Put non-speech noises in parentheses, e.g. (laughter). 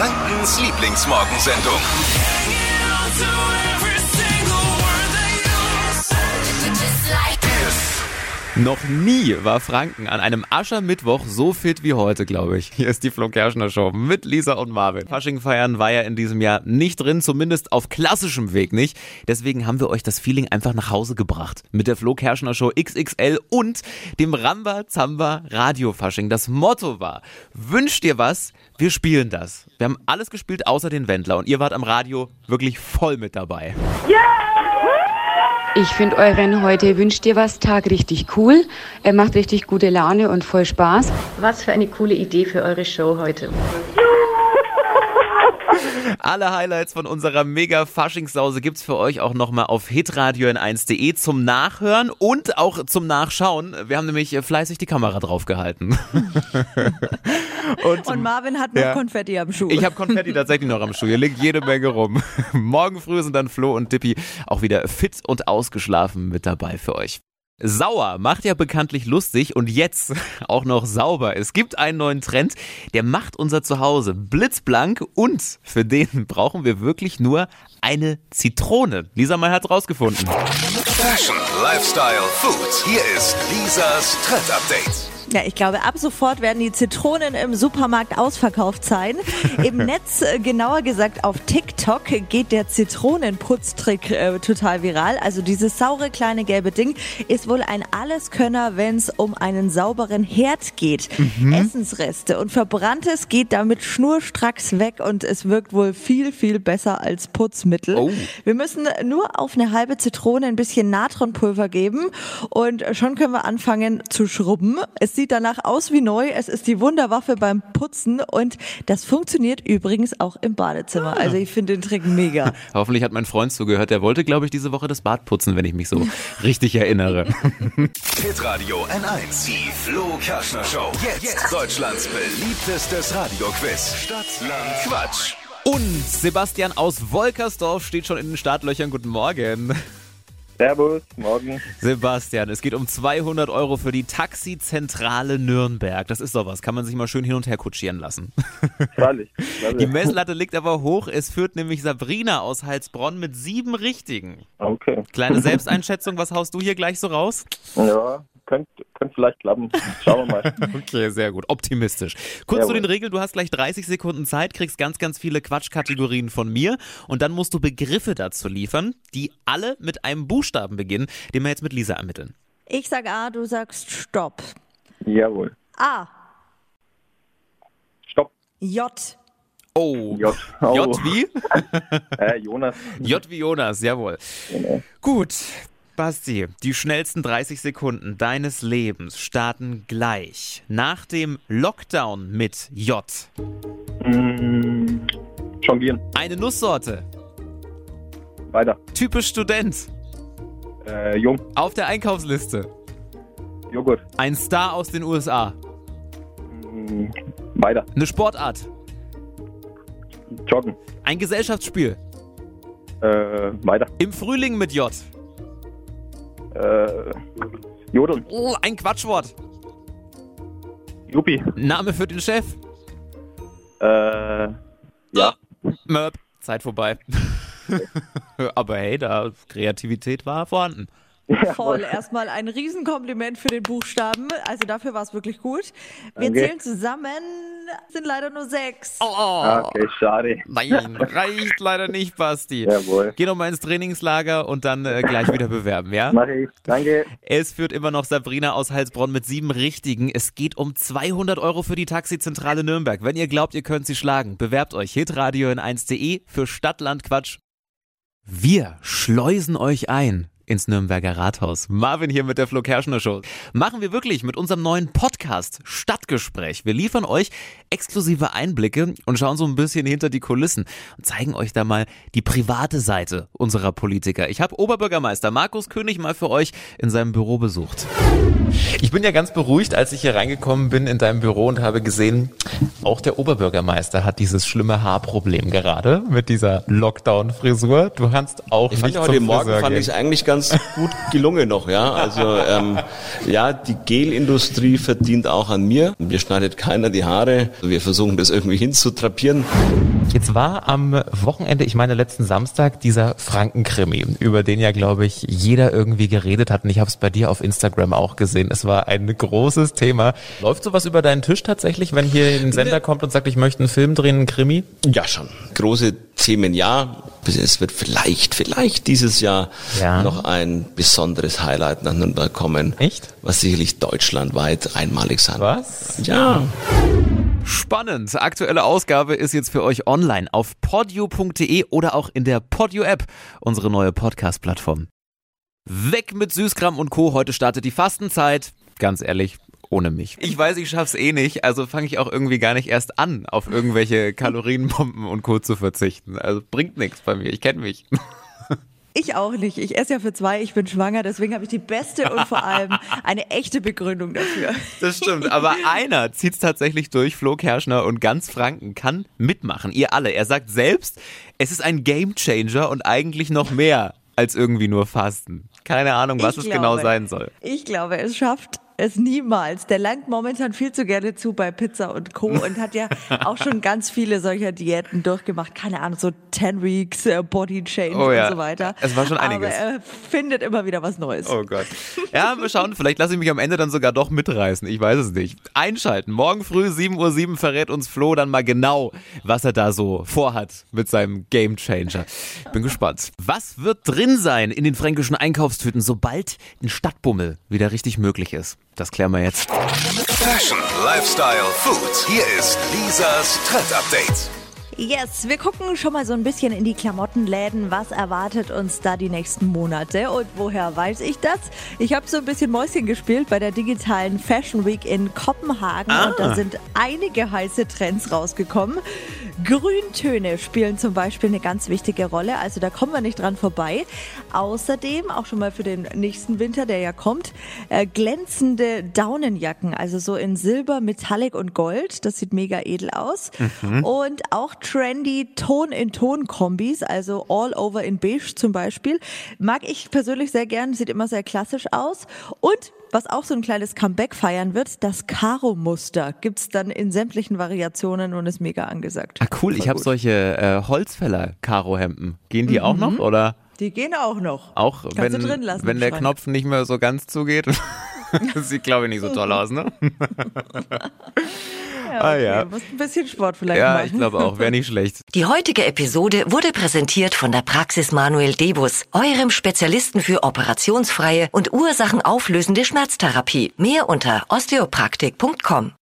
Frankens Lieblingsmorgensendung. Noch nie war Franken an einem Aschermittwoch so fit wie heute, glaube ich. Hier ist die Flo Kerschner Show mit Lisa und Marvin. Fasching feiern war ja in diesem Jahr nicht drin, zumindest auf klassischem Weg nicht. Deswegen haben wir euch das Feeling einfach nach Hause gebracht. Mit der Flo Kerschner Show XXL und dem Ramba Zamba Radio Fasching. Das Motto war, wünscht dir was, wir spielen das. Wir haben alles gespielt außer den Wendler und ihr wart am Radio wirklich voll mit dabei. Ich finde euren heute wünscht dir was Tag richtig cool. Er macht richtig gute Laune und voll Spaß. Was für eine coole Idee für eure Show heute. (laughs) Alle Highlights von unserer mega Faschingssause gibt's für euch auch nochmal auf hitradio n1.de zum Nachhören und auch zum Nachschauen. Wir haben nämlich fleißig die Kamera draufgehalten. (laughs) Und, und, Marvin hat noch ja. Konfetti am Schuh. Ich habe Konfetti tatsächlich noch am Schuh. Hier liegt jede Menge rum. (laughs) Morgen früh sind dann Flo und Dippy auch wieder fit und ausgeschlafen mit dabei für euch. Sauer macht ja bekanntlich lustig und jetzt (laughs) auch noch sauber. Es gibt einen neuen Trend, der macht unser Zuhause blitzblank und für den (laughs) brauchen wir wirklich nur eine Zitrone. Lisa May hat rausgefunden. Fashion, Lifestyle, Food. Hier ist Lisas Trend Update. Ja, ich glaube, ab sofort werden die Zitronen im Supermarkt ausverkauft sein. (laughs) Im Netz, äh, genauer gesagt auf TikTok, geht der Zitronenputztrick äh, total viral. Also dieses saure kleine gelbe Ding ist wohl ein Alleskönner, wenn es um einen sauberen Herd geht. Mhm. Essensreste und Verbranntes geht damit schnurstracks weg und es wirkt wohl viel, viel besser als Putzmittel. Oh. Wir müssen nur auf eine halbe Zitrone ein bisschen Natronpulver geben und schon können wir anfangen zu schrubben. Es sieht danach aus wie neu. Es ist die Wunderwaffe beim Putzen und das funktioniert übrigens auch im Badezimmer. Also ich finde den Trick mega. (laughs) Hoffentlich hat mein Freund zugehört. Der wollte, glaube ich, diese Woche das Bad putzen, wenn ich mich so (laughs) richtig erinnere. (laughs) Hitradio N1, die Flo Kerschner Show. Jetzt, Deutschlands beliebtestes Radioquiz. Stadt, Land, Quatsch. Und Sebastian aus Wolkersdorf steht schon in den Startlöchern. Guten Morgen. Servus, morgen. Sebastian, es geht um 200 Euro für die Taxizentrale Nürnberg. Das ist doch was, kann man sich mal schön hin und her kutschieren lassen. (laughs) Freilich. Die Messlatte liegt aber hoch. Es führt nämlich Sabrina aus Heilsbronn mit sieben Richtigen. Okay. Kleine Selbsteinschätzung, was haust du hier gleich so raus? Ja, könnte könnt vielleicht klappen. Schauen wir mal. (laughs) okay, sehr gut. Optimistisch. Kurz Jawohl. zu den Regeln. Du hast gleich 30 Sekunden Zeit, kriegst ganz, ganz viele Quatschkategorien von mir und dann musst du Begriffe dazu liefern, die alle mit einem Buchstaben beginnen, den wir jetzt mit Lisa ermitteln. Ich sag A, du sagst Stopp. Jawohl. A. Stopp. J. Oh. J. Oh. J wie? (laughs) äh, Jonas. J wie Jonas, jawohl. Genau. Gut, Basti, die schnellsten 30 Sekunden deines Lebens starten gleich. Nach dem Lockdown mit J. Mm, jonglieren. Eine Nusssorte. Weiter. Typisch Student. Äh, jung. Auf der Einkaufsliste. Joghurt. Ein Star aus den USA. Mm, weiter. Eine Sportart. Joggen. Ein Gesellschaftsspiel. Äh, weiter. Im Frühling mit J. Äh, Jodeln. Oh, ein Quatschwort. Juppie. Name für den Chef. Äh, ja. Möp. Zeit vorbei. (laughs) Aber hey, da Kreativität war vorhanden. Voll. Erstmal ein Riesenkompliment für den Buchstaben. Also dafür war es wirklich gut. Wir Danke. zählen zusammen, sind leider nur sechs. Oh, oh. Okay, schade. Nein, reicht leider nicht, Basti. Jawohl. Geh noch mal ins Trainingslager und dann äh, gleich wieder bewerben, ja? Mach ich. Danke. Es führt immer noch Sabrina aus Heilsbronn mit sieben Richtigen. Es geht um 200 Euro für die Taxizentrale Nürnberg. Wenn ihr glaubt, ihr könnt sie schlagen, bewerbt euch hitradio in 1.de für Stadtland Quatsch. Wir schleusen euch ein ins Nürnberger Rathaus. Marvin hier mit der Flo Kerschner Show. Machen wir wirklich mit unserem neuen Podcast Stadtgespräch. Wir liefern euch exklusive Einblicke und schauen so ein bisschen hinter die Kulissen und zeigen euch da mal die private Seite unserer Politiker. Ich habe Oberbürgermeister Markus König mal für euch in seinem Büro besucht. Ich bin ja ganz beruhigt, als ich hier reingekommen bin in deinem Büro und habe gesehen, auch der Oberbürgermeister hat dieses schlimme Haarproblem gerade mit dieser Lockdown-Frisur. Du kannst auch ich fand nicht ja heute Morgen Friseur fand gehen. ich eigentlich ganz ganz gut gelungen noch, ja. Also ähm, ja, die Gelindustrie verdient auch an mir. Mir schneidet keiner die Haare. Wir versuchen das irgendwie hinzutrapieren. Jetzt war am Wochenende, ich meine letzten Samstag, dieser Frankenkrimi, über den ja, glaube ich, jeder irgendwie geredet hat. Und ich habe es bei dir auf Instagram auch gesehen. Es war ein großes Thema. Läuft sowas über deinen Tisch tatsächlich, wenn hier ein Sender kommt und sagt, ich möchte einen Film drehen, einen Krimi? Ja, schon. Große Themen, ja. Es wird vielleicht, vielleicht dieses Jahr ja. noch ein besonderes Highlight nach Nürnberg kommen. Echt? Was sicherlich deutschlandweit einmalig sein. Was? Ja. Spannend. Aktuelle Ausgabe ist jetzt für euch online auf podio.de oder auch in der Podio App, unsere neue Podcast-Plattform. Weg mit Süßkram und Co. Heute startet die Fastenzeit. Ganz ehrlich, ohne mich. Ich weiß, ich schaff's eh nicht, also fange ich auch irgendwie gar nicht erst an, auf irgendwelche (laughs) Kalorienbomben und Co. zu verzichten. Also bringt nichts bei mir, ich kenne mich. Ich auch nicht. Ich esse ja für zwei, ich bin schwanger, deswegen habe ich die beste und vor allem eine echte Begründung dafür. (laughs) Das stimmt, aber einer zieht es tatsächlich durch, Flo Kerschner und ganz Franken kann mitmachen. Ihr alle. Er sagt selbst, es ist ein Gamechanger und eigentlich noch mehr als irgendwie nur Fasten. Keine Ahnung, was ich es genau glaube, genau sein soll. Ich glaube, es schafft es niemals. Der langt momentan viel zu gerne zu bei Pizza und Co. und hat ja (laughs) auch schon ganz viele solcher Diäten durchgemacht. Keine Ahnung, so 10 Weeks, äh, Body Change oh, ja. und so weiter. Es war schon einiges. Aber er findet immer wieder was Neues. Oh Gott. Ja, wir schauen, vielleicht lasse ich mich am Ende dann sogar doch mitreißen. Ich weiß es nicht. Einschalten. Morgen früh 7.07 Uhr verrät uns Flo dann mal genau, was er da so vorhat mit seinem Game Changer. Bin gespannt. Was wird drin sein in den fränkischen Einkaufstüten, sobald ein Stadtbummel wieder richtig möglich ist? Das klären wir jetzt. Fashion, Lifestyle, Food. Hier ist Lisas Trend Update. Yes, wir gucken schon mal so ein bisschen in die Klamottenläden. Was erwartet uns da die nächsten Monate? Und woher weiß ich das? Ich habe so ein bisschen Mäuschen gespielt bei der digitalen Fashion Week in Kopenhagen ah. und da sind einige heiße Trends rausgekommen. Grüntöne spielen zum Beispiel eine ganz wichtige Rolle, also da kommen wir nicht dran vorbei. Außerdem, auch schon mal für den nächsten Winter, der ja kommt, äh, glänzende Daunenjacken, also so in Silber, Metallic und Gold. Das sieht mega edel aus. Mhm. Und auch trendy Ton-in-Ton-Kombis, also all over in beige zum Beispiel. Mag ich persönlich sehr gern, sieht immer sehr klassisch aus. Und was auch so ein kleines Comeback feiern wird, das Karo-Muster gibt's dann in sämtlichen Variationen und ist mega angesagt. Ah cool, Voll ich habe solche äh, Holzfäller-Karo-Hemden. Gehen die mhm. auch noch oder? Die gehen auch noch. Auch Kannst wenn, lassen, wenn der Knopf nicht mehr so ganz zugeht. (laughs) das sieht glaube ich nicht so toll aus, ne? (laughs) Ja, ah, okay. ah, ja. Du musst ein bisschen Sport vielleicht ja, machen. Ja, ich glaube auch, wäre nicht (laughs) schlecht. Die heutige Episode wurde präsentiert von der Praxis Manuel Debus, eurem Spezialisten für operationsfreie und ursachenauflösende Schmerztherapie. Mehr unter osteopraktik.com.